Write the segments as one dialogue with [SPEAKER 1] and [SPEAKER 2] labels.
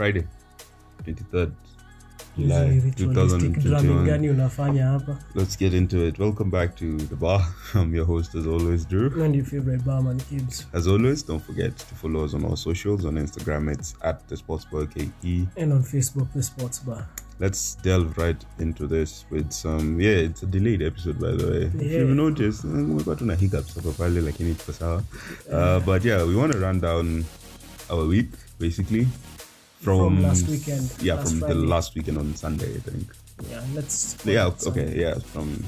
[SPEAKER 1] Friday, 23rd
[SPEAKER 2] Hizi
[SPEAKER 1] July 2021.
[SPEAKER 2] gani unafanya hapa
[SPEAKER 1] Let's get into it. Welcome back to the bar. I'm your host, as always, Drew.
[SPEAKER 2] and your favorite barman Kibbs
[SPEAKER 1] As always, don't forget to follow us on our socials. On Instagram, it's at the Sports Bar KE.
[SPEAKER 2] and on Facebook the Sports Bar.
[SPEAKER 1] Let's delve right into this with some. Yeah, it's a delayed episode, by the way.
[SPEAKER 2] Yeah.
[SPEAKER 1] If you've noticed, we got on a hiccups hapa pale, lakini tuko sawa. Uh, but yeah, we want to run down our week basically from,
[SPEAKER 2] From last weekend,
[SPEAKER 1] Yeah,
[SPEAKER 2] last
[SPEAKER 1] from
[SPEAKER 2] Friday.
[SPEAKER 1] the last weekend on Sunday, I think.
[SPEAKER 2] Yeah, let's.
[SPEAKER 1] Yeah, okay, yeah, from.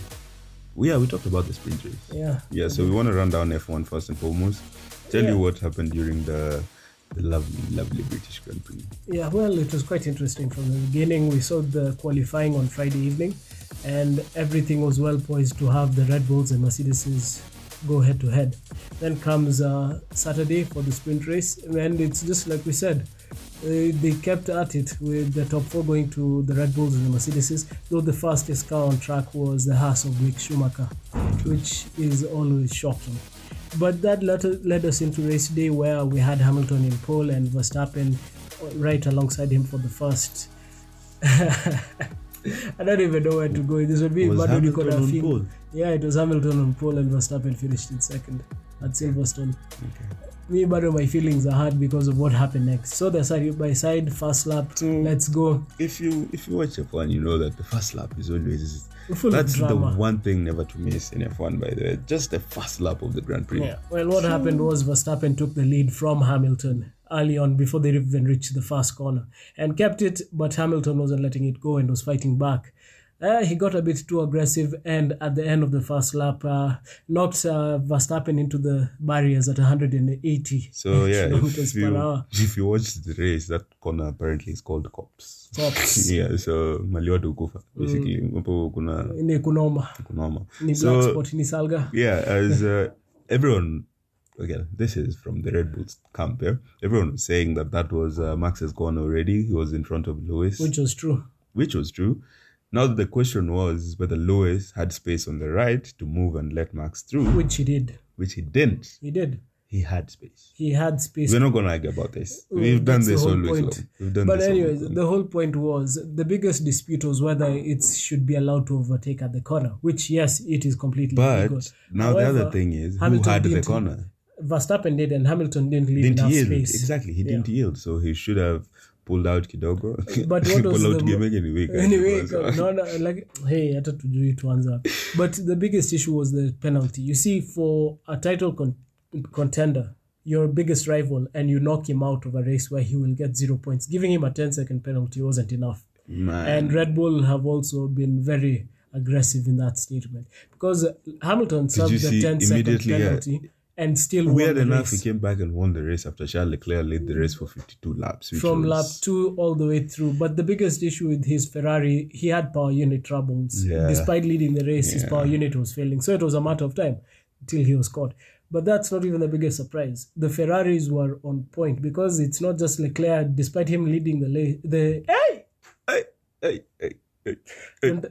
[SPEAKER 1] well, Yeah, we talked about the sprint race.
[SPEAKER 2] Yeah.
[SPEAKER 1] Yeah, so we want to run down F1 first and foremost. Tell
[SPEAKER 2] Yeah.
[SPEAKER 1] you what happened during the the lovely, lovely British Grand Prix.
[SPEAKER 2] Yeah, well, it was quite interesting from the beginning. We saw the qualifying on Friday evening, and everything was well poised to have the Red Bulls and Mercedes go head to head. Then comes uh, Saturday for the sprint race, and it's just like we said. Uh, they kept at it with the top four going to the Red Bulls and the Mercedes, though the fastest car on track was the Haas of Mick Schumacher, which is always shocking. But that led, led us into race day where we had Hamilton in pole and Verstappen right alongside him for the first. I don't even know where to go. This would be
[SPEAKER 1] Was
[SPEAKER 2] bado
[SPEAKER 1] Hamilton
[SPEAKER 2] na
[SPEAKER 1] on pole?
[SPEAKER 2] Yeah, it was Hamilton on pole and Verstappen finished in second at Silverstone. Me, bado my feelings are hard because of what happened next. So the side by side, first lap,
[SPEAKER 1] So-
[SPEAKER 2] let's go.
[SPEAKER 1] If you if you watch F1, you know that the first lap is always
[SPEAKER 2] Full
[SPEAKER 1] that's the one thing never to miss in F1. By the way, just the first lap of the Grand Prix.
[SPEAKER 2] Yeah. Well, what happened was Verstappen took the lead from Hamilton early on before they even reached the first corner and kept it, but Hamilton wasn't letting it go and was fighting back. Uh, he got a bit too aggressive and at the end of the first lap uh, knocked uh, Verstappen into the barriers at 180
[SPEAKER 1] So yeah,
[SPEAKER 2] kilometers
[SPEAKER 1] if
[SPEAKER 2] per
[SPEAKER 1] you
[SPEAKER 2] hour.
[SPEAKER 1] if you watch the race, that corner apparently is called Copse.
[SPEAKER 2] Copse.
[SPEAKER 1] yeah, so mali watu kufa basically. Hapo kuna
[SPEAKER 2] Ni kunoma.
[SPEAKER 1] kunoma.
[SPEAKER 2] Ni black
[SPEAKER 1] So
[SPEAKER 2] spot, ni salga.
[SPEAKER 1] yeah, as uh, everyone, again, this is from the Red Bulls camp. Yeah? Everyone was saying that that was uh, Max's corner already. He was in front of Lewis,
[SPEAKER 2] Which was true.
[SPEAKER 1] which was true. Now the question was whether Lewis had space on the right to move and let Max through,
[SPEAKER 2] Which he did.
[SPEAKER 1] which he didn't.
[SPEAKER 2] He did.
[SPEAKER 1] He had space.
[SPEAKER 2] He had space
[SPEAKER 1] We're not gonna argue about this. We've done
[SPEAKER 2] That's
[SPEAKER 1] this always.
[SPEAKER 2] point.
[SPEAKER 1] We've done
[SPEAKER 2] But
[SPEAKER 1] this
[SPEAKER 2] anyways, the whole point was the biggest dispute was whether it should be allowed to overtake at the corner, which yes, it is completely
[SPEAKER 1] But
[SPEAKER 2] legal.
[SPEAKER 1] now the other thing is who
[SPEAKER 2] Hamilton
[SPEAKER 1] had the corner?
[SPEAKER 2] Verstappen did, and Hamilton didn't leave
[SPEAKER 1] Didn't
[SPEAKER 2] enough
[SPEAKER 1] yield.
[SPEAKER 2] space.
[SPEAKER 1] Exactly. He didn't yield. So he should have pulled out Kidogo.
[SPEAKER 2] No, like hey, hata tujui tuanze wapi. But the biggest issue was the penalty. You see, for a title con- contender, your biggest rival, and you knock him out of a race where he will get zero points, giving him a 10 second penalty wasn't enough.
[SPEAKER 1] Man.
[SPEAKER 2] And Red Bull have also been very aggressive in that statement because Hamilton served the 10 second
[SPEAKER 1] penalty yeah,
[SPEAKER 2] penalty and still
[SPEAKER 1] Weird enough, he came back and won the race after Charles Leclerc led the race for 52 laps. Which
[SPEAKER 2] From
[SPEAKER 1] was,
[SPEAKER 2] lap two all the way through. But the biggest issue with his Ferrari, he had power unit troubles.
[SPEAKER 1] Yeah.
[SPEAKER 2] Despite leading the race, his power unit was failing. So it was a matter of time until he was caught. But that's not even the biggest surprise. The Ferraris were on point because it's not just Leclerc, despite him leading the la- the hey
[SPEAKER 1] Hey, hey, hey, hey.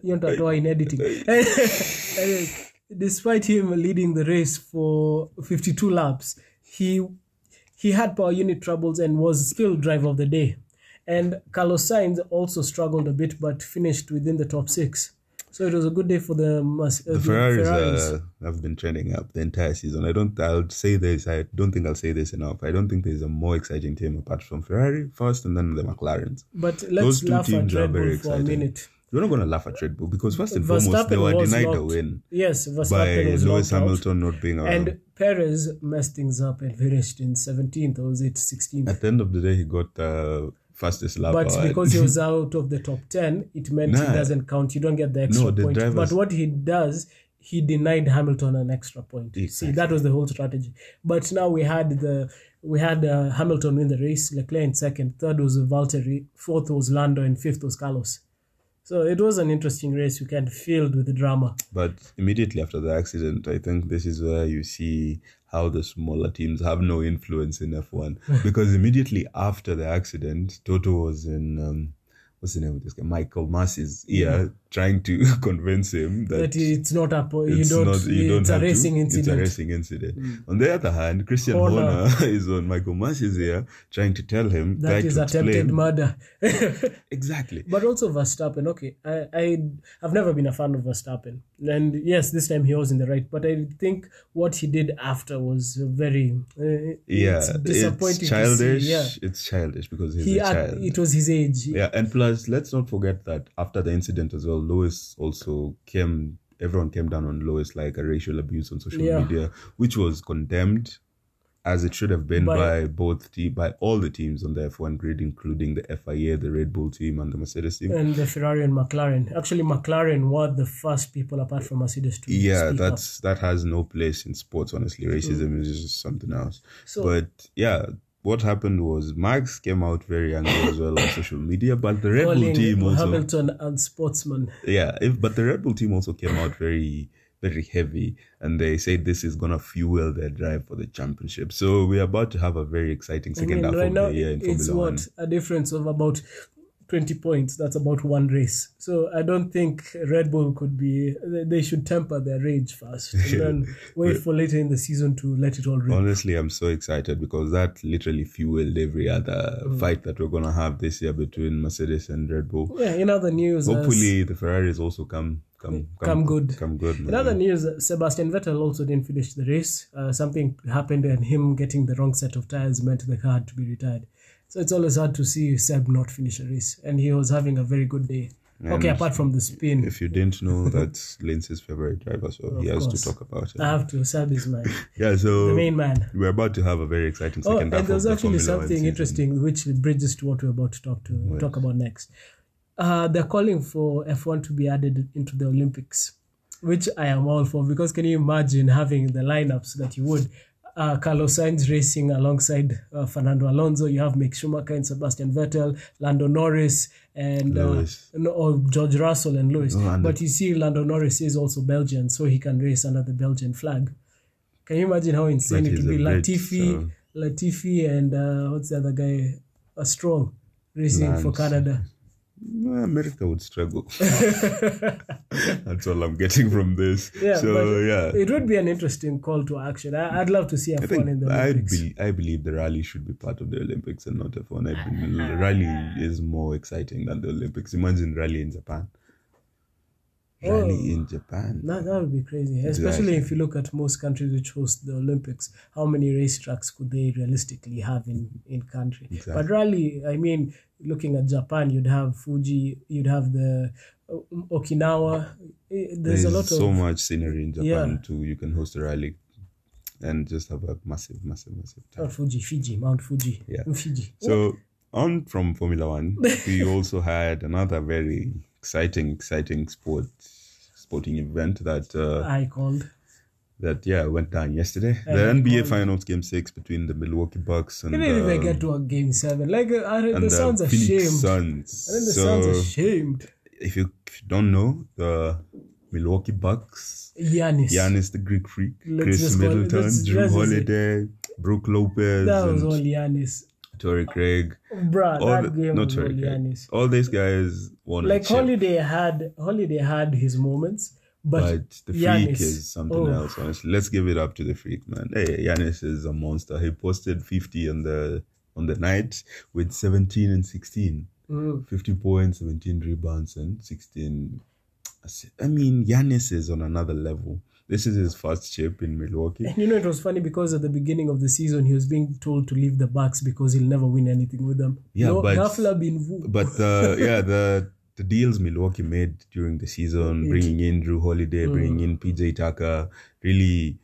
[SPEAKER 2] want to in editing. Despite him leading the race for 52 laps, he he had power unit troubles and was still driver of the day. And Carlos Sainz also struggled a bit, but finished within the top six. So it was a good day for the, uh,
[SPEAKER 1] The Ferraris, Uh, have been trending up the entire season. I don't. I'll say this. I don't think I'll say this enough. I don't think there's a more exciting team apart from Ferrari first, and then the McLarens.
[SPEAKER 2] but
[SPEAKER 1] Those
[SPEAKER 2] let's
[SPEAKER 1] two
[SPEAKER 2] laugh
[SPEAKER 1] teams are
[SPEAKER 2] Red
[SPEAKER 1] very
[SPEAKER 2] Bull for a
[SPEAKER 1] exciting.
[SPEAKER 2] minute.
[SPEAKER 1] We're not going to laugh at Red Bull because first and foremost, they were denied a
[SPEAKER 2] locked.
[SPEAKER 1] win
[SPEAKER 2] Yes,
[SPEAKER 1] by
[SPEAKER 2] Verstappen was
[SPEAKER 1] Lewis
[SPEAKER 2] locked out.
[SPEAKER 1] Hamilton not being around.
[SPEAKER 2] And Perez messed things up and finished in 17th or was it 16th?
[SPEAKER 1] At the end of the day, he got the fastest lap.
[SPEAKER 2] But
[SPEAKER 1] hour.
[SPEAKER 2] because he was out of the top 10, it meant
[SPEAKER 1] Nah.
[SPEAKER 2] it doesn't count. You don't get the extra
[SPEAKER 1] No, the
[SPEAKER 2] point.
[SPEAKER 1] drivers-
[SPEAKER 2] But what he does, he denied Hamilton an extra point. See,
[SPEAKER 1] Exactly.
[SPEAKER 2] that was the whole strategy. But now we had the we had uh, Hamilton win the race, Leclerc in second, third was Valtteri, fourth was Lando, and fifth was Carlos. So it was an interesting race weekend filled with drama.
[SPEAKER 1] But immediately after the accident, I think this is where you see how the smaller teams have no influence in F1. because immediately after the accident, Toto was in, um, what's the name of this guy? Michael Masi's ear trying to convince him that,
[SPEAKER 2] that it's not a po- you don't,
[SPEAKER 1] not you don't
[SPEAKER 2] it's a
[SPEAKER 1] have
[SPEAKER 2] racing
[SPEAKER 1] to.
[SPEAKER 2] incident Mm.
[SPEAKER 1] It's a racing incident. On the other hand, Christian
[SPEAKER 2] Horner.
[SPEAKER 1] Horner is on Michael Masi's ear, trying to tell him
[SPEAKER 2] that
[SPEAKER 1] trying
[SPEAKER 2] attempted murder
[SPEAKER 1] Exactly.
[SPEAKER 2] But also Verstappen, okay. I, I I've never been a fan of Verstappen. And yes, this time he was in the right, but I think what he did after was very uh,
[SPEAKER 1] Yeah,
[SPEAKER 2] it's
[SPEAKER 1] it's,
[SPEAKER 2] disappointing
[SPEAKER 1] childish.
[SPEAKER 2] Yeah.
[SPEAKER 1] It's childish because he's
[SPEAKER 2] He
[SPEAKER 1] a
[SPEAKER 2] had,
[SPEAKER 1] child.
[SPEAKER 2] it was his age.
[SPEAKER 1] Yeah, and plus, let's not forget that after the incident as well, Lewis also came. Everyone came down on Lewis like a racial abuse on social
[SPEAKER 2] Yeah.
[SPEAKER 1] media, which was condemned, as it should have been
[SPEAKER 2] By-
[SPEAKER 1] by, both te- by all the teams on the F1 grid, including the FIA, the Red Bull team, and the Mercedes team.
[SPEAKER 2] And the Ferrari and McLaren. Actually, McLaren were the first people apart from Mercedes to
[SPEAKER 1] yeah, that's that has no place in sports. Honestly, racism is just something else.
[SPEAKER 2] Mm. So-
[SPEAKER 1] but yeah. What happened was Max came out very angry as well on social media, but the Red. Bull team also
[SPEAKER 2] Hamilton and sportsman.
[SPEAKER 1] yeah if, but the red bull team also came out very very heavy and they said this is gonna fuel their drive for the championship so we're about to have a very exciting
[SPEAKER 2] I
[SPEAKER 1] second
[SPEAKER 2] mean,
[SPEAKER 1] half
[SPEAKER 2] right
[SPEAKER 1] of
[SPEAKER 2] now
[SPEAKER 1] the year in Formula One.
[SPEAKER 2] it's what
[SPEAKER 1] one
[SPEAKER 2] a difference of about 20 points. That's about one race. So I don't think Red Bull could be. they- They should temper their rage first and then wait for later in the season to let it all rip.
[SPEAKER 1] honestly i'm so excited because that literally fueled every other
[SPEAKER 2] Mm.
[SPEAKER 1] fight that we're gonna have this year between mercedes and red bull
[SPEAKER 2] Yeah, in other news, uh,
[SPEAKER 1] hopefully the ferraris also come come
[SPEAKER 2] Come good.
[SPEAKER 1] come good
[SPEAKER 2] In other news, Sebastian Vettel also didn't finish the race. Uh, something happened, and him getting the wrong set of tires meant the car had to be retired. So it's always hard to see Seb not finish a race, and he was having a very good day. okay, apart from the spin,
[SPEAKER 1] if you didn't know that's lindsay's favorite driver so he has
[SPEAKER 2] course.
[SPEAKER 1] to talk about it
[SPEAKER 2] I have to. Seb is my
[SPEAKER 1] yeah so
[SPEAKER 2] the main man.
[SPEAKER 1] we're about to have a very exciting second.
[SPEAKER 2] Oh,
[SPEAKER 1] second
[SPEAKER 2] and
[SPEAKER 1] half
[SPEAKER 2] there's
[SPEAKER 1] of the
[SPEAKER 2] actually
[SPEAKER 1] Formula
[SPEAKER 2] something interesting which bridges to what we're about to talk to talk about next. Uh, they're calling for F1 to be added into the Olympics, which I am all for because can you imagine having the lineups that you would? Uh, Carlos Sainz racing alongside uh, Fernando Alonso. You have Mick Schumacher and Sebastian Vettel, Lando Norris, and uh, no, or George Russell and Lewis.
[SPEAKER 1] Oh,
[SPEAKER 2] but you see, Lando Norris is also Belgian, so he can race under the Belgian flag. Can you imagine how insane it would be? Latifi,
[SPEAKER 1] so-
[SPEAKER 2] Latifi, and uh, what's the other guy? A strong racing for
[SPEAKER 1] Lance.
[SPEAKER 2] Canada.
[SPEAKER 1] America would struggle. That's all I'm getting from this.
[SPEAKER 2] Yeah,
[SPEAKER 1] so yeah,
[SPEAKER 2] It would be an interesting call to action. I, I'd love to see
[SPEAKER 1] I
[SPEAKER 2] F1
[SPEAKER 1] think
[SPEAKER 2] in the
[SPEAKER 1] I
[SPEAKER 2] Olympics.
[SPEAKER 1] be, I believe the rally should be part of the Olympics and not F1. I believe the rally is more exciting than the Olympics. Imagine rally in Japan. Rally in Japan.
[SPEAKER 2] That, that would be crazy, especially if you look at most countries which host the Olympics. How many racetracks could they realistically have in in country? Exactly. But rally, I mean, looking at Japan, you'd have Fuji, you'd have the uh, Okinawa. There's,
[SPEAKER 1] There's
[SPEAKER 2] a lot
[SPEAKER 1] so
[SPEAKER 2] of
[SPEAKER 1] much scenery in Japan
[SPEAKER 2] Yeah.
[SPEAKER 1] too. You can host a rally and just have a massive, massive, massive time.
[SPEAKER 2] not Fuji, Fiji, Mount Fuji,
[SPEAKER 1] Yeah.
[SPEAKER 2] Fiji.
[SPEAKER 1] So on from Formula One, we also had another very exciting, exciting sport sporting event that uh,
[SPEAKER 2] I called.
[SPEAKER 1] that yeah went down yesterday.
[SPEAKER 2] And
[SPEAKER 1] the
[SPEAKER 2] I
[SPEAKER 1] NBA
[SPEAKER 2] called-
[SPEAKER 1] Finals Game Six between the Milwaukee Bucks and
[SPEAKER 2] They didn't even
[SPEAKER 1] uh,
[SPEAKER 2] get to a game seven. Like uh, I, the
[SPEAKER 1] the
[SPEAKER 2] Suns
[SPEAKER 1] Phoenix
[SPEAKER 2] ashamed.
[SPEAKER 1] Suns.
[SPEAKER 2] I think the
[SPEAKER 1] so
[SPEAKER 2] Suns ashamed.
[SPEAKER 1] if you, if you don't know the Milwaukee Bucks,
[SPEAKER 2] Giannis.
[SPEAKER 1] Giannis the Greek Freak,
[SPEAKER 2] Let's Khris
[SPEAKER 1] Middleton,
[SPEAKER 2] Jrue
[SPEAKER 1] Holiday, Brook Lopez,
[SPEAKER 2] That was all Giannis.
[SPEAKER 1] Torrey Craig.
[SPEAKER 2] Bruh,
[SPEAKER 1] All
[SPEAKER 2] that
[SPEAKER 1] the-
[SPEAKER 2] game
[SPEAKER 1] not Torrey Craig. All these guys won
[SPEAKER 2] Like. Holiday had Holiday had his moments, but,
[SPEAKER 1] but the freak
[SPEAKER 2] Giannis,
[SPEAKER 1] is something
[SPEAKER 2] oh.
[SPEAKER 1] else. Honestly, let's give it up to the freak, man. Hey, Giannis is a monster. He posted fifty on the on the night with seventeen and sixteen.
[SPEAKER 2] Mm.
[SPEAKER 1] 50 points, 17 rebounds, and 16. I mean, Giannis is on another level. This is his first chip in Milwaukee.
[SPEAKER 2] And you know, it was funny because at the beginning of the season, he was being told to leave the Bucks because he'll never win anything with them.
[SPEAKER 1] Yeah,
[SPEAKER 2] no,
[SPEAKER 1] but-
[SPEAKER 2] Gafla bin Vu.
[SPEAKER 1] But uh, yeah, the the deals Milwaukee made during the season, bringing in Jrue Holiday, bringing in PJ Tucker, really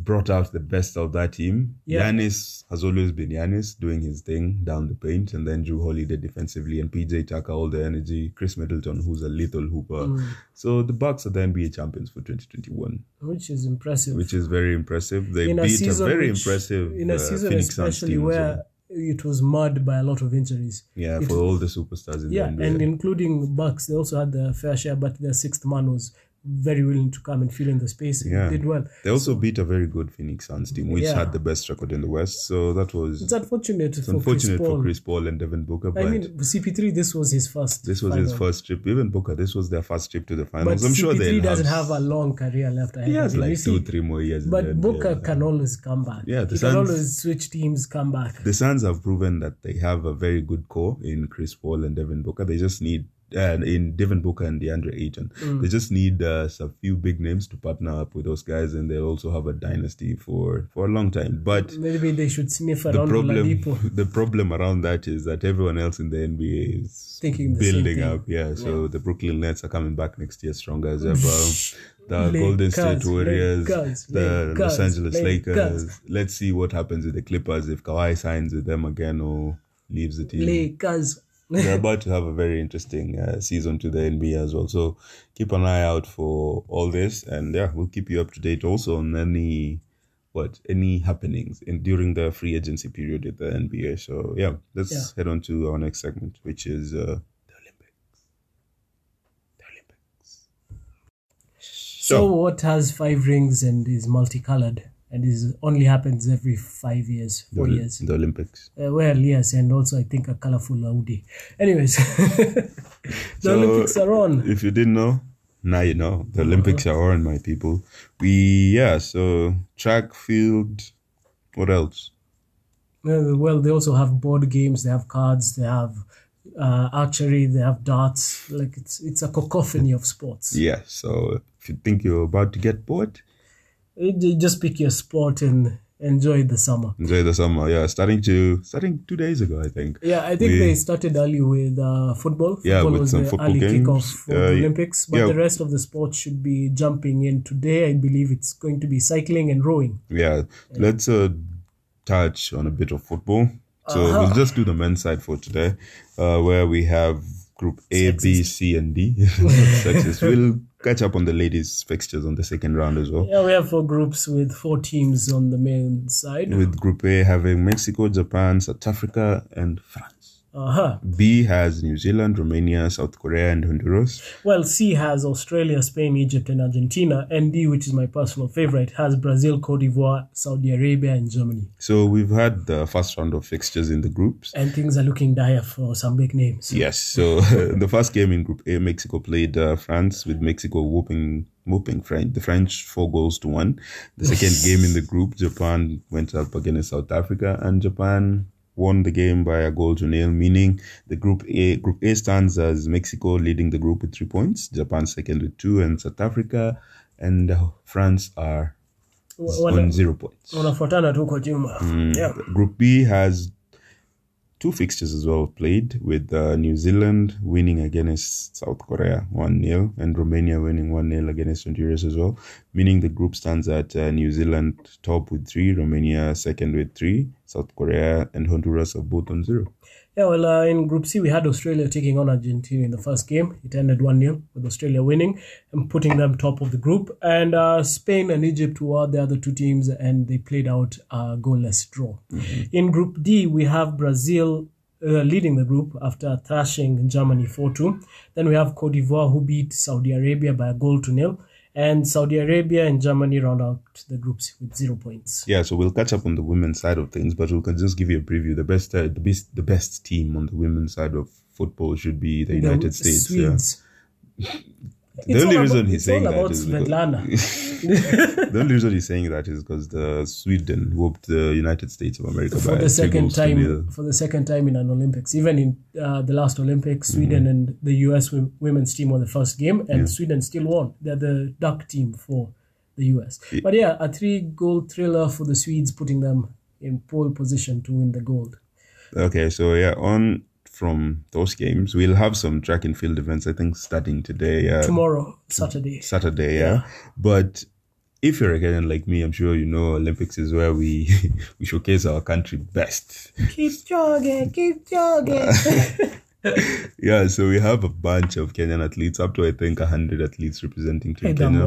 [SPEAKER 1] brought out the best of that team.
[SPEAKER 2] Yeah.
[SPEAKER 1] Giannis has always been Giannis doing his thing down the paint, and then Jrue Holiday defensively, and PJ Tucker all the energy. Khris Middleton, who's a lethal hooper.
[SPEAKER 2] Mm.
[SPEAKER 1] So the Bucks are the NBA champions for 2021,
[SPEAKER 2] which is impressive.
[SPEAKER 1] which is very impressive. They
[SPEAKER 2] in
[SPEAKER 1] beat a,
[SPEAKER 2] season
[SPEAKER 1] very
[SPEAKER 2] which-
[SPEAKER 1] impressive
[SPEAKER 2] in a
[SPEAKER 1] uh,
[SPEAKER 2] season
[SPEAKER 1] Phoenix
[SPEAKER 2] especially where it was marred by a lot of injuries.
[SPEAKER 1] Yeah,
[SPEAKER 2] it-
[SPEAKER 1] for all the superstars in
[SPEAKER 2] Yeah,
[SPEAKER 1] the NBA.
[SPEAKER 2] and including Bucks, they also had their fair share, but their sixth man was very willing to come and fill in the space. and
[SPEAKER 1] Yeah.
[SPEAKER 2] did well.
[SPEAKER 1] They also beat a very good Phoenix Suns team, which
[SPEAKER 2] Yeah.
[SPEAKER 1] had the best record in the West. So that was
[SPEAKER 2] It's unfortunate for
[SPEAKER 1] unfortunate
[SPEAKER 2] Chris Paul.
[SPEAKER 1] for Chris Paul and Devin Booker. But
[SPEAKER 2] I mean, CP3, this was his first.
[SPEAKER 1] this was his first trip. Even Booker, this was their first trip to the
[SPEAKER 2] But
[SPEAKER 1] finals. I'm
[SPEAKER 2] CP3
[SPEAKER 1] sure they
[SPEAKER 2] doesn't have a long career left ahead.
[SPEAKER 1] He has like two, three more years.
[SPEAKER 2] But. Booker can always come back.
[SPEAKER 1] Yeah, the
[SPEAKER 2] he can always switch teams, come back.
[SPEAKER 1] the Suns have proven that they have a very good core in Chris Paul and Devin Booker. They just need and in Devin Booker and DeAndre Ayton,
[SPEAKER 2] Mm.
[SPEAKER 1] they just need uh, a few big names to partner up with those guys, and they'll also have a dynasty for for a long time. But
[SPEAKER 2] Maybe they should sniff
[SPEAKER 1] the
[SPEAKER 2] around
[SPEAKER 1] problem
[SPEAKER 2] Oladipo.
[SPEAKER 1] the problem around that is that everyone else in the NBA is
[SPEAKER 2] Thinking the same
[SPEAKER 1] building up. Yeah, so the Brooklyn Nets are coming back next year stronger as ever. The Golden State Warriors,
[SPEAKER 2] Lakers,
[SPEAKER 1] the Los Angeles Lakers.
[SPEAKER 2] Lakers.
[SPEAKER 1] Let's see what happens with the Clippers if Kawhi signs with them again or leaves the team.
[SPEAKER 2] Lakers.
[SPEAKER 1] They're about to have a very interesting uh, season to the NBA as well. So keep an eye out for all this, and yeah, we'll keep you up to date also on any what any happenings in during the free agency period at the NBA. So yeah, let's
[SPEAKER 2] Yeah.
[SPEAKER 1] head on to our next segment, which is uh, the Olympics. The Olympics.
[SPEAKER 2] So what has five rings and is multicolored and this only happens every five years, four
[SPEAKER 1] Ol-
[SPEAKER 2] years?
[SPEAKER 1] the Olympics.
[SPEAKER 2] Uh, well, yes, and also I think a colorful Audi. Anyways, the
[SPEAKER 1] So,
[SPEAKER 2] Olympics are on.
[SPEAKER 1] If you didn't know, now you know. The Olympics are on, my people. We yeah. So track, field. What else?
[SPEAKER 2] Uh, well, they also have board games. They have cards. They have uh, archery. They have darts. Like it's it's a cacophony of sports.
[SPEAKER 1] Yeah, so if you think you're about to get bored,
[SPEAKER 2] just pick your sport and enjoy the summer.
[SPEAKER 1] enjoy the summer. Yeah, starting to starting two days ago, I think.
[SPEAKER 2] Yeah, I think
[SPEAKER 1] We-
[SPEAKER 2] they started early with uh, football. Football
[SPEAKER 1] Yeah, with
[SPEAKER 2] was
[SPEAKER 1] some
[SPEAKER 2] the
[SPEAKER 1] football
[SPEAKER 2] early
[SPEAKER 1] games.
[SPEAKER 2] kickoff for
[SPEAKER 1] Uh,
[SPEAKER 2] the Olympics, but
[SPEAKER 1] yeah.
[SPEAKER 2] the rest of the sports should be jumping in today. I believe it's going to be cycling and rowing.
[SPEAKER 1] Yeah, let's uh, touch on a bit of football. So
[SPEAKER 2] Uh-huh.
[SPEAKER 1] we'll just do the men's side for today, uh, where we have Group A, B, C, and D. Sexist. We'll catch up on the ladies' fixtures on the second round as well.
[SPEAKER 2] Yeah, we have four groups with four teams on the main side.
[SPEAKER 1] With Group A having Mexico, Japan, South Africa, and France.
[SPEAKER 2] Uh-huh.
[SPEAKER 1] B has New Zealand, Romania, South Korea, and Honduras.
[SPEAKER 2] Well, C has Australia, Spain, Egypt, and Argentina. And D, which is my personal favorite, has Brazil, Cote d'Ivoire, Saudi Arabia, and Germany.
[SPEAKER 1] So we've had the first round of fixtures in the groups.
[SPEAKER 2] And things are looking dire for some big names.
[SPEAKER 1] Yes. So the first game in Group A, Mexico played uh, France with Mexico whooping whooping French the French four goals to one. The second game in the group, Japan went up against South Africa, and Japan won the game by a goal to nil. Meaning the Group A Group A stands as Mexico leading the group with three points, Japan second with two, and South Africa and France are
[SPEAKER 2] Wana-
[SPEAKER 1] on zero points.
[SPEAKER 2] wanafuatana tu kwa nyuma. Yeah.
[SPEAKER 1] Group B has two fixtures as well played, with uh, New Zealand winning against South Korea 1 0 and Romania winning 1 0 against Honduras as well, meaning the group stands at uh, New Zealand top with three, Romania second with three, South Korea and Honduras are both on zero.
[SPEAKER 2] Yeah, well, uh, in Group C, we had Australia taking on Argentina in the first game. It ended 1 0 with Australia winning and putting them top of the group. And uh, Spain and Egypt were the other two teams, and they played out a goalless draw. In Group D, we have Brazil. Uh, leading the group after thrashing Germany 4 2. Then we have Cote d'Ivoire, who beat Saudi Arabia by a goal to nil. And Saudi Arabia and Germany round out the groups with zero points.
[SPEAKER 1] Yeah, so we'll catch up on the women's side of things, but we can just give you a preview. The best, uh, the best, the best team on the women's side of football should be the United
[SPEAKER 2] The
[SPEAKER 1] States. Yeah. The only reason
[SPEAKER 2] about-
[SPEAKER 1] he's saying that is because- the only reason he's saying that is because the Sweden whooped the United States of America
[SPEAKER 2] for
[SPEAKER 1] by
[SPEAKER 2] the second
[SPEAKER 1] goals to nil.
[SPEAKER 2] time for the second time in an Olympics. Even in uh, the last Olympics,
[SPEAKER 1] Mm-hmm.
[SPEAKER 2] Sweden and the US wo- women's team won the first game, and Sweden still won. They're the duck team for the US. But yeah, a three-goal thriller for the Swedes, putting them in pole position to win the gold.
[SPEAKER 1] Okay, so yeah, on from those games, we'll have some track and field events. I think starting today, uh,
[SPEAKER 2] Tomorrow, Saturday.
[SPEAKER 1] Saturday, yeah. But if you're a Kenyan like me, I'm sure you know Olympics is where we we showcase our country best.
[SPEAKER 2] Keep jogging, keep jogging.
[SPEAKER 1] Yeah, so we have a bunch of Kenyan athletes, up to I think hundred athletes representing Team
[SPEAKER 2] Hey,
[SPEAKER 1] Kenya.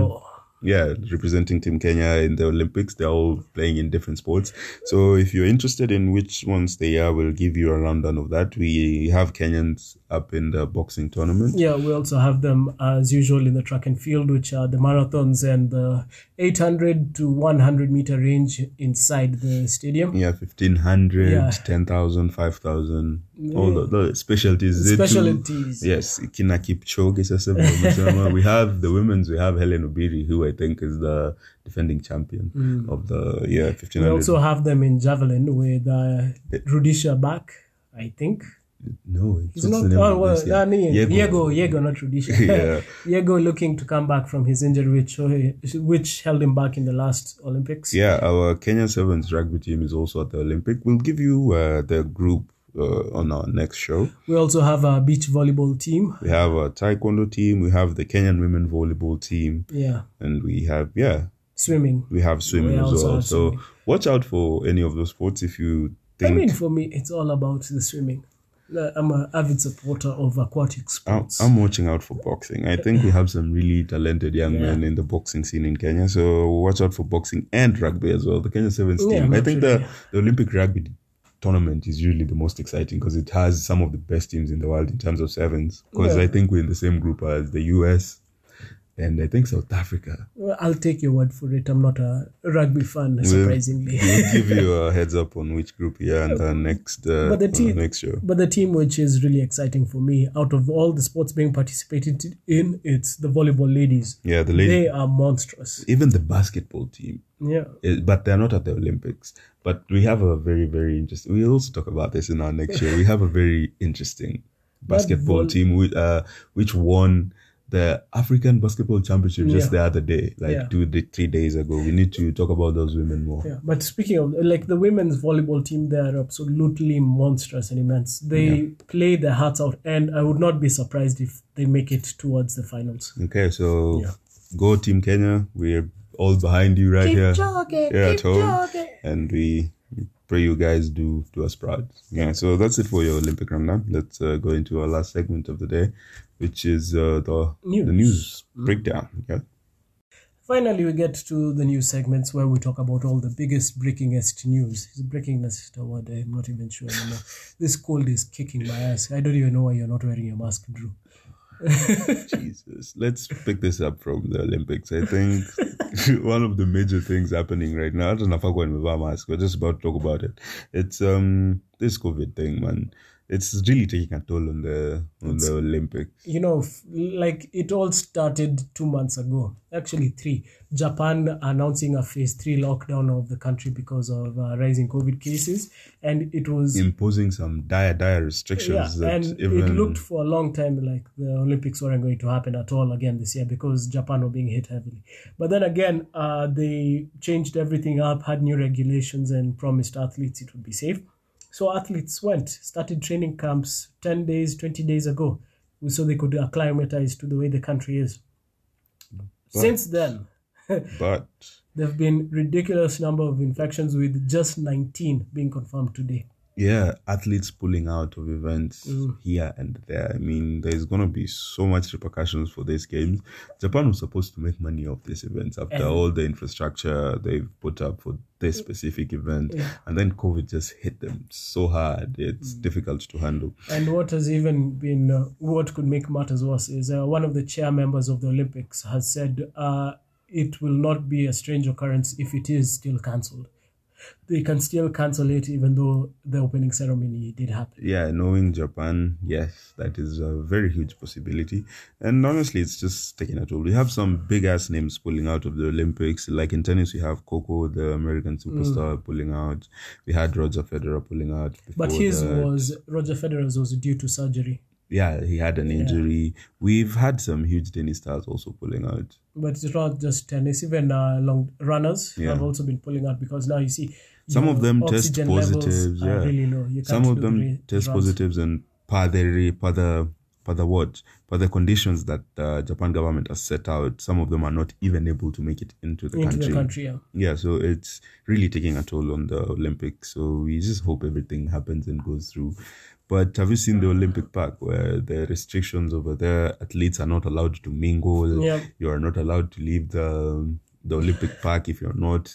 [SPEAKER 1] Yeah, representing Team Kenya in the Olympics. They're all playing in different sports. So if you're interested in which ones they are, we'll give you a rundown of that. We have Kenyans up in the boxing tournament.
[SPEAKER 2] Yeah, we also have them as usual in the track and field, which are the marathons and the 800 to 100 meter range inside the stadium.
[SPEAKER 1] Yeah, 1500,
[SPEAKER 2] Yeah.
[SPEAKER 1] 10,000, 5,000, all the, the specialties.
[SPEAKER 2] Specialties.
[SPEAKER 1] Yes, Kina Kipchoge sasa. We have the women's, we have Helen Obiri, who I think is the defending champion of the yeah
[SPEAKER 2] We
[SPEAKER 1] 1500.
[SPEAKER 2] also have them in javelin with uh, Rudisha back, I think.
[SPEAKER 1] no, it's
[SPEAKER 2] not. Oh, well,
[SPEAKER 1] this? Yeah.
[SPEAKER 2] uh, nee,
[SPEAKER 1] Yego.
[SPEAKER 2] Yego, Yego, not Rudisha.
[SPEAKER 1] Yeah.
[SPEAKER 2] Yego looking to come back from his injury, which which held him back in the last Olympics.
[SPEAKER 1] Yeah, our Kenya Sevens rugby team is also at the Olympic. We'll give you uh, the group uh, on our next show.
[SPEAKER 2] We also have a beach volleyball team.
[SPEAKER 1] We have a taekwondo team. We have the Kenyan women volleyball team,
[SPEAKER 2] Yeah,
[SPEAKER 1] and we have yeah,
[SPEAKER 2] swimming.
[SPEAKER 1] we have swimming
[SPEAKER 2] We
[SPEAKER 1] as well. So
[SPEAKER 2] swimming.
[SPEAKER 1] watch out for any of those sports if you think.
[SPEAKER 2] I mean, for me, it's all about the swimming. I'm an avid supporter of aquatic sports.
[SPEAKER 1] I'm watching out for boxing. I think we have some really talented young
[SPEAKER 2] Yeah.
[SPEAKER 1] men in the boxing scene in Kenya. So watch out for boxing and rugby as well. The Kenya Sevens
[SPEAKER 2] Yeah,
[SPEAKER 1] team. I think the, the Olympic rugby tournament is usually the most exciting because it has some of the best teams in the world in terms of sevens. Because
[SPEAKER 2] Yeah.
[SPEAKER 1] I think we're in the same group as the US and I think South Africa.
[SPEAKER 2] Well, I'll take your word for it. I'm not a rugby fan, surprisingly.
[SPEAKER 1] We'll give you a heads up on which group you're in the next uh,
[SPEAKER 2] But the
[SPEAKER 1] uh,
[SPEAKER 2] team-
[SPEAKER 1] next show.
[SPEAKER 2] But the team which is really exciting for me, out of all the sports being participated in, it's the volleyball ladies.
[SPEAKER 1] Yeah, the lady,
[SPEAKER 2] They are monstrous.
[SPEAKER 1] even the basketball team.
[SPEAKER 2] Yeah.
[SPEAKER 1] Eh, but they're not at the Olympics. But we have a very, very interesting. We'll also talk about this in our next show. We have a very interesting basketball
[SPEAKER 2] vol-
[SPEAKER 1] team which, uh, which won the African Basketball Championship just
[SPEAKER 2] Yeah.
[SPEAKER 1] the other day, like
[SPEAKER 2] Yeah.
[SPEAKER 1] two, three days ago. We need to talk about those women more.
[SPEAKER 2] Yeah, but speaking of like the women's volleyball team, they are absolutely monstrous and immense. They play their hearts out, and I would not be surprised if they make it towards the finals.
[SPEAKER 1] Okay, so
[SPEAKER 2] Yeah.
[SPEAKER 1] go Team Kenya. We're all behind you right here. Jogging, Yeah, at home. And we pray you guys do do us proud. Yeah, so that's it for your Olympic rundown. Let's uh, go into our last segment of the day, which is uh, the
[SPEAKER 2] News.
[SPEAKER 1] the news breakdown. Yeah.
[SPEAKER 2] Finally, we get to the news segments where we talk about all the biggest, breakingest news. Is breakingest a word? I'm not even sure anymore. This cold is kicking my ass. I don't even know why you're not wearing your mask, Drew.
[SPEAKER 1] Jesus. Let's pick this up from the Olympics. I think one of the major things happening right now, I don't know if I'm going with mask, we're just about to talk about it. It's um this COVID thing, man. It's really taking a toll on the on the Olympics.
[SPEAKER 2] you know, f- like it all started two months ago, actually three. Japan announcing a phase three lockdown of the country because of uh, rising COVID cases, and it was
[SPEAKER 1] Imposing some dire, dire
[SPEAKER 2] yeah,
[SPEAKER 1] restrictions that
[SPEAKER 2] and
[SPEAKER 1] even
[SPEAKER 2] it looked for a long time like the Olympics weren't going to happen at all again this year because Japan were being hit heavily. But then again, uh, they changed everything up, had new regulations, and promised athletes it would be safe. So athletes went, started training camps 10 days, 20 days ago, so they could acclimatize to the way the country is. Since then,
[SPEAKER 1] but
[SPEAKER 2] there have been ridiculous number of infections with just 19 being confirmed today.
[SPEAKER 1] Yeah, athletes pulling out of events
[SPEAKER 2] Mm.
[SPEAKER 1] here and there. I mean, there's gonna be so much repercussions for these games. Japan was supposed to make money off these events after
[SPEAKER 2] And-
[SPEAKER 1] all the infrastructure they've put up for this specific event,
[SPEAKER 2] Yeah.
[SPEAKER 1] and then COVID just hit them so hard. It's
[SPEAKER 2] Mm.
[SPEAKER 1] difficult to handle.
[SPEAKER 2] And what has even been, uh, what could make matters worse is uh, one of the chair members of the Olympics has said uh, it will not be a strange occurrence if it is still cancelled. They can still cancel it even though the opening ceremony did happen.
[SPEAKER 1] Yeah, knowing Japan, yes, that is a very huge possibility. And honestly, it's just taking a toll. We have some big ass names pulling out of the Olympics. Like in tennis, we have Coco, the American superstar,
[SPEAKER 2] Mm.
[SPEAKER 1] pulling out. We had Roger Federer pulling out.
[SPEAKER 2] But his
[SPEAKER 1] that.
[SPEAKER 2] was, Roger Federer's was due to surgery.
[SPEAKER 1] Yeah, he had an injury. We've had some huge tennis stars also pulling out.
[SPEAKER 2] But it's not just tennis, even uh, long runners
[SPEAKER 1] Yeah.
[SPEAKER 2] have also been pulling out because now you see
[SPEAKER 1] Some of them test positives. Yeah,
[SPEAKER 2] really low.
[SPEAKER 1] Some of them
[SPEAKER 2] great
[SPEAKER 1] test positives and pada pada per the what per the conditions that the Japan government has set out, some of them are not even able to make it into the
[SPEAKER 2] into
[SPEAKER 1] country.
[SPEAKER 2] the country. Yeah.
[SPEAKER 1] Yeah, so it's really taking a toll on the Olympics. So we just hope everything happens and goes through. But have you seen the Olympic Park where the restrictions over there? Athletes are not allowed to mingle.
[SPEAKER 2] Yeah.
[SPEAKER 1] You are not allowed to leave the the Olympic Park if you're not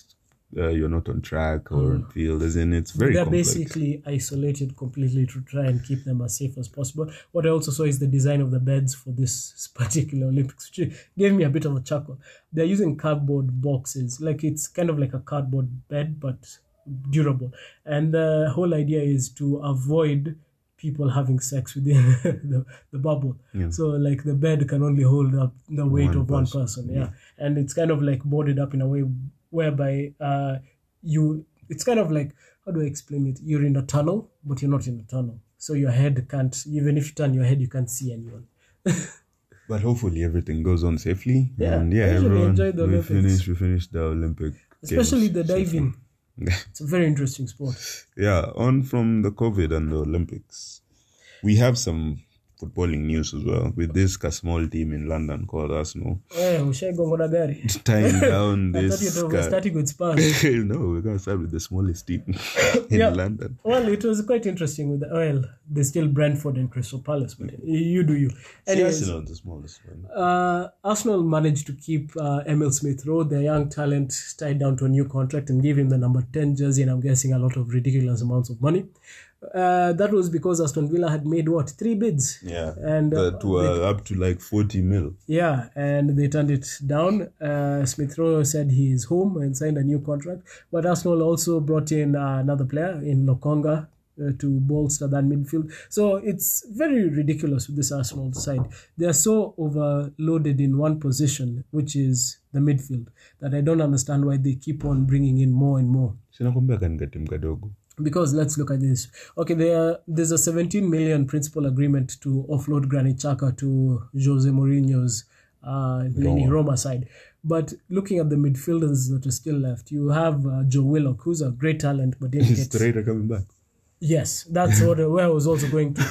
[SPEAKER 1] uh, you're not on track or on field. As in, it's very
[SPEAKER 2] They're
[SPEAKER 1] complex.
[SPEAKER 2] basically isolated completely to try and keep them as safe as possible. What I also saw is the design of the beds for this particular Olympics, which gave me a bit of a chuckle. They're using cardboard boxes, like it's kind of like a cardboard bed, but durable. And the whole idea is to avoid people having sex within the, the bubble. So like the bed can only hold up the weight
[SPEAKER 1] One
[SPEAKER 2] of one
[SPEAKER 1] person,
[SPEAKER 2] person. Yeah. And it's kind of like boarded up in a way whereby uh you it's kind of like how do I explain it? You're in a tunnel, but you're not in a tunnel. So your head can't even if you turn your head you can't see anyone.
[SPEAKER 1] But hopefully everything goes on safely.
[SPEAKER 2] Yeah,
[SPEAKER 1] and yeah, everyone we finished we finished the Olympic
[SPEAKER 2] Especially the
[SPEAKER 1] safely.
[SPEAKER 2] It's a very interesting sport.
[SPEAKER 1] Yeah, on from the COVID and the Olympics, we have some footballing news as well with this small team in London called Arsenal
[SPEAKER 2] Eh, ushaigonga na gari.
[SPEAKER 1] tying down
[SPEAKER 2] I thought
[SPEAKER 1] this.
[SPEAKER 2] you were starting with Spurs.
[SPEAKER 1] no, we're gonna start with the smallest team in
[SPEAKER 2] Yeah.
[SPEAKER 1] London.
[SPEAKER 2] Well, it was quite interesting with the well, there's still Brentford and Crystal Palace, but you do you. Anyways,
[SPEAKER 1] Arsenal, the smallest one.
[SPEAKER 2] uh, Arsenal managed to keep uh, Emil Smith Rowe, their young talent, tied down to a new contract and gave him the number 10 jersey, and I'm guessing a lot of ridiculous amounts of money. Uh, that was because Aston Villa had made what? Three bids.
[SPEAKER 1] Yeah,
[SPEAKER 2] And uh,
[SPEAKER 1] that were up to like forty mil.
[SPEAKER 2] yeah, and they turned it down. Uh, Smith Rowe said he is home and signed a new contract. But Arsenal also brought in uh, another player in Lokonga uh, to bolster that midfield. So it's very ridiculous with this Arsenal side. They are so overloaded in one position, which is the midfield, that I don't understand why they keep on bringing in more and more because let's look at this. Okay, there there's a 17 million principal agreement to offload Granit Xhaka to Jose Mourinho's uh, Lenny Roma side. But looking at the midfielders that are still left, you have uh, Joe Willock, who's a great talent, but didn't get.
[SPEAKER 1] Coming back?
[SPEAKER 2] Yes, that's what where I was also going to.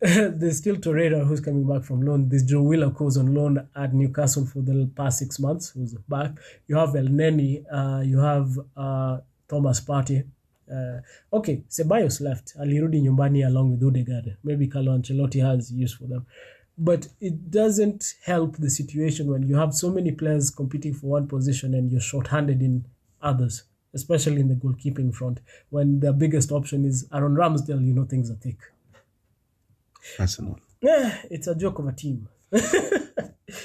[SPEAKER 2] There's still Torreira who's coming back from loan. There's Joe Willock who's on loan at Newcastle for the past six months, who's back. You have El Neni. Uh, you have uh, Thomas Partey. Uh, okay, Ceballos left. Alirudi nyumbani along with Odegaard. Maybe Carlo Ancelotti has use for them. But it doesn't help the situation when you have so many players competing for one position and you're short-handed in others, especially in the goalkeeping front. When the biggest option is Aaron Ramsdale, you know things are thick.
[SPEAKER 1] Arsenal,
[SPEAKER 2] Eh, it's a joke of a team.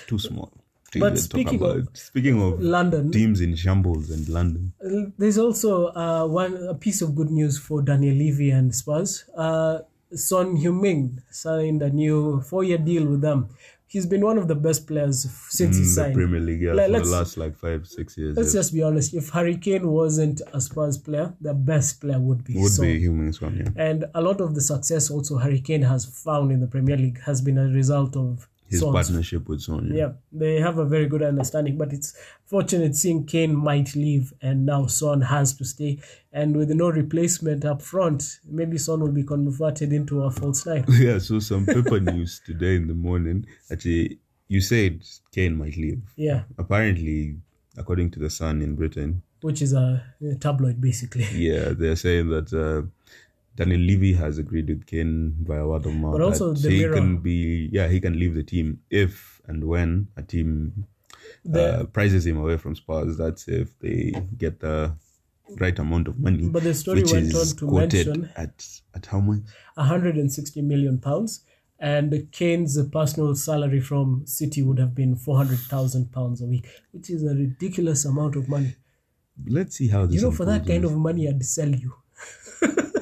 [SPEAKER 1] too small. to
[SPEAKER 2] But speaking of
[SPEAKER 1] speaking of
[SPEAKER 2] London,
[SPEAKER 1] teams in shambles and London,
[SPEAKER 2] There's also uh, one a piece of good news for Daniel Levy and Spurs. Uh, Son Heung-min signed a new four-year deal with them. He's been one of the best players since he
[SPEAKER 1] in the
[SPEAKER 2] signed.
[SPEAKER 1] Premier League yeah,
[SPEAKER 2] Like,
[SPEAKER 1] for the last like five, six years.
[SPEAKER 2] Let's
[SPEAKER 1] yeah.
[SPEAKER 2] just be honest. If Harry Kane wasn't a Spurs player, the best player would be
[SPEAKER 1] would
[SPEAKER 2] Son.
[SPEAKER 1] be humans one, yeah.
[SPEAKER 2] And a lot of the success also Harry Kane has found in the Premier League has been a result of
[SPEAKER 1] His
[SPEAKER 2] Son's
[SPEAKER 1] partnership with Son.
[SPEAKER 2] Yeah, they have a very good understanding, but it's fortunate seeing Kane might leave and now Son has to stay. And with no replacement up front, maybe Son will be converted into a false nine.
[SPEAKER 1] yeah. So some paper news today in the morning. Actually, you said Kane might leave.
[SPEAKER 2] Yeah,
[SPEAKER 1] Apparently, according to the Sun in Britain,
[SPEAKER 2] which is a, a tabloid basically.
[SPEAKER 1] yeah, they're saying that uh, Daniel Levy has agreed with Kane via word of mouth
[SPEAKER 2] But also
[SPEAKER 1] that
[SPEAKER 2] the
[SPEAKER 1] he
[SPEAKER 2] Mirror-
[SPEAKER 1] can be, yeah, he can leave the team if and when a team
[SPEAKER 2] The-
[SPEAKER 1] uh, prices him away from Spurs. That's if they get the right amount of money.
[SPEAKER 2] But the story
[SPEAKER 1] which
[SPEAKER 2] went
[SPEAKER 1] is
[SPEAKER 2] on to
[SPEAKER 1] quoted
[SPEAKER 2] mention-
[SPEAKER 1] at at how much?
[SPEAKER 2] 160 million pounds. And Kane's personal salary from City would have been 400,000 pounds a week, which is a ridiculous amount of money.
[SPEAKER 1] Let's see how this.
[SPEAKER 2] You know, for that kind of money, I'd sell you.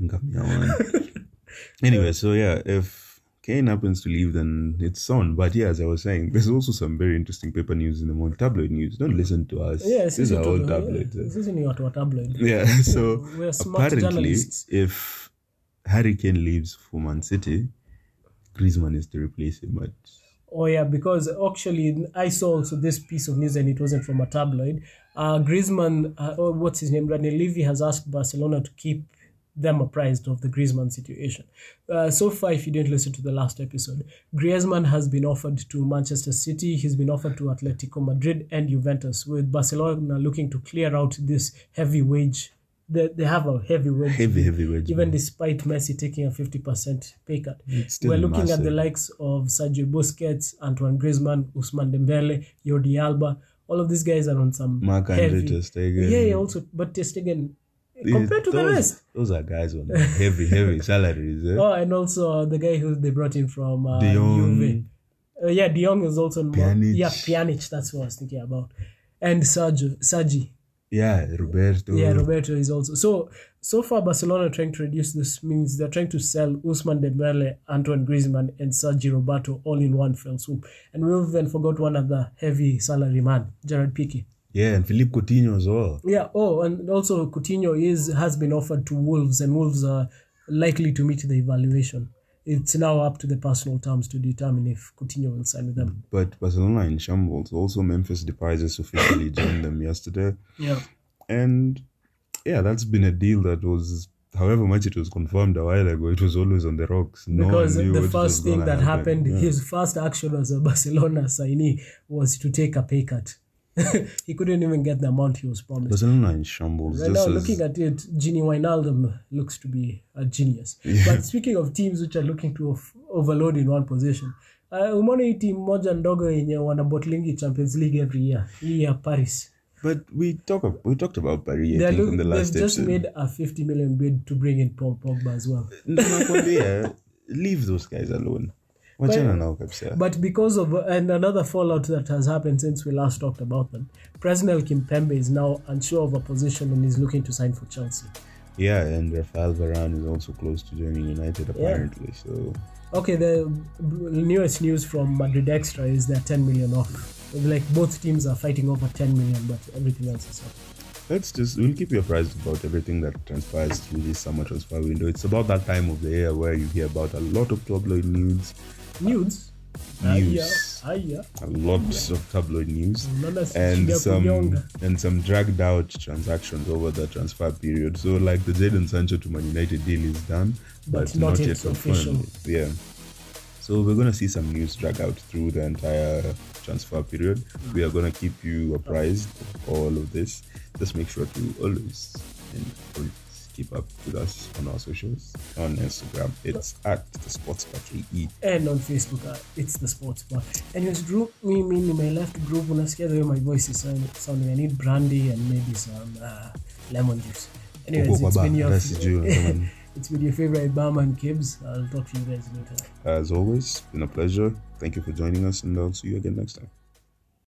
[SPEAKER 1] Ngamia one. anyway, so yeah, if Kane happens to leave, then it's on. But yeah, as I was saying, there's also some very interesting paper news in the morning. Tabloid news. Don't listen to us.
[SPEAKER 2] Yeah,
[SPEAKER 1] this is are old
[SPEAKER 2] tabloid.
[SPEAKER 1] tabloids.
[SPEAKER 2] This isn't a tabloid.
[SPEAKER 1] Yeah, so
[SPEAKER 2] We're smart
[SPEAKER 1] apparently,
[SPEAKER 2] journalists.
[SPEAKER 1] if Harry Kane leaves for Man City, Griezmann is to replace him. But
[SPEAKER 2] Oh yeah, because actually I saw also this piece of news and it wasn't from a tabloid. Uh, Griezmann, uh, oh, what's his name? Daniel Levy has asked Barcelona to keep them apprised of the Griezmann situation. Uh, so far, if you didn't listen to the last episode, Griezmann has been offered to Manchester City, he's been offered to Atletico Madrid and Juventus, with Barcelona looking to clear out this heavy wage. They, they have a heavy wage.
[SPEAKER 1] Heavy, heavy wage.
[SPEAKER 2] Even
[SPEAKER 1] man.
[SPEAKER 2] despite Messi taking a 50% pay cut. We're looking at the likes of Sergio Busquets, Antoine Griezmann, Ousmane Dembele, Jordi Alba. All of these guys are on some
[SPEAKER 1] Mark
[SPEAKER 2] heavy.
[SPEAKER 1] Andre Ter Stegen.
[SPEAKER 2] Yeah, yeah, also, but Ter Stegen,
[SPEAKER 1] Yeah,
[SPEAKER 2] compared to the rest.
[SPEAKER 1] Those are guys on heavy, heavy salaries. Eh?
[SPEAKER 2] Oh, and also uh, the guy who they brought in from uh. Juve. Uh, yeah, De Jong is also
[SPEAKER 1] Pjanic.
[SPEAKER 2] Yeah, Pjanic. That's what I was thinking about. And Sergio, Sergi.
[SPEAKER 1] Yeah, Roberto.
[SPEAKER 2] Yeah, Roberto is also. So so far, Barcelona are trying to reduce this. Means they're trying to sell Ousmane Dembele, Antoine Griezmann, and Sergi Roberto all in one fell swoop. And we even forgot one other heavy salary man, Gerard Piqué.
[SPEAKER 1] Yeah, and Philippe Coutinho as well.
[SPEAKER 2] Yeah. Oh, and also Coutinho is has been offered to Wolves, and Wolves are likely to meet the evaluation. It's now up to the personal terms to determine if Coutinho will sign with them.
[SPEAKER 1] But Barcelona in shambles. Also, Memphis Depay just officially joined them yesterday.
[SPEAKER 2] Yeah.
[SPEAKER 1] And yeah, that's been a deal that was, however much it was confirmed a while ago, it was always on the rocks. No
[SPEAKER 2] Because the first thing that
[SPEAKER 1] happen.
[SPEAKER 2] happened,
[SPEAKER 1] Yeah.
[SPEAKER 2] his first action as a Barcelona signee was to take a pay cut. he couldn't even get the amount he was promised.
[SPEAKER 1] Barcelona in shambles.
[SPEAKER 2] Right
[SPEAKER 1] just
[SPEAKER 2] now,
[SPEAKER 1] is...
[SPEAKER 2] looking at it, Gini Wijnaldum looks to be a genius. But speaking of teams which are looking to off- overload in one position, uh, umeona hii team moja ndogo yenye wanabotlingi Champions League every year, hii ya Paris.
[SPEAKER 1] But we talk of, we talked about Paris, I
[SPEAKER 2] They're
[SPEAKER 1] think,
[SPEAKER 2] look,
[SPEAKER 1] in the
[SPEAKER 2] they've
[SPEAKER 1] last
[SPEAKER 2] just
[SPEAKER 1] episode.
[SPEAKER 2] made a 50 million bid to bring in Paul Pogba as well.
[SPEAKER 1] Nakwambia, leave those guys alone. Kabisa.
[SPEAKER 2] But because of and another fallout that has happened since we last talked about them, Presnel Kimpembe is now unsure of a position and is looking to sign for Chelsea.
[SPEAKER 1] Yeah, and Rafael Varane is also close to joining United apparently. So
[SPEAKER 2] Okay, the newest news from Madrid Extra is they're 10 million off. Like both teams are fighting over 10 million, but everything else is off.
[SPEAKER 1] let's just we'll keep you apprised about everything that transpires through this summer transfer window. It's about that time of the year where you hear about a lot of tabloid news,
[SPEAKER 2] News?
[SPEAKER 1] News.
[SPEAKER 2] Ah, yeah.
[SPEAKER 1] a lot of tabloid news, and some and some dragged out transactions over the transfer period. So like the Jadon Sancho to Man United deal is done, but,
[SPEAKER 2] But not
[SPEAKER 1] not,
[SPEAKER 2] yet
[SPEAKER 1] confirmed.
[SPEAKER 2] official.
[SPEAKER 1] Yeah. So we're gonna see some news drag out through the entire transfer period. We are gonna keep you apprised of all of this. Just make sure to always and always keep up with us on our socials. On Instagram, it's at the Sports Bar KE.
[SPEAKER 2] And on Facebook, uh, it's the sports bar. Anyways, group me, me, me, my left group, unasikia the way my voice is sounding. I need brandy and maybe some uh, lemon juice. Anyways, it's been, your,
[SPEAKER 1] that's the Jew, man.
[SPEAKER 2] it's been your favorite barman, Kibbs. I'll talk to you guys later.
[SPEAKER 1] As always, been a pleasure. Thank you for joining us, and I'll see you again next time.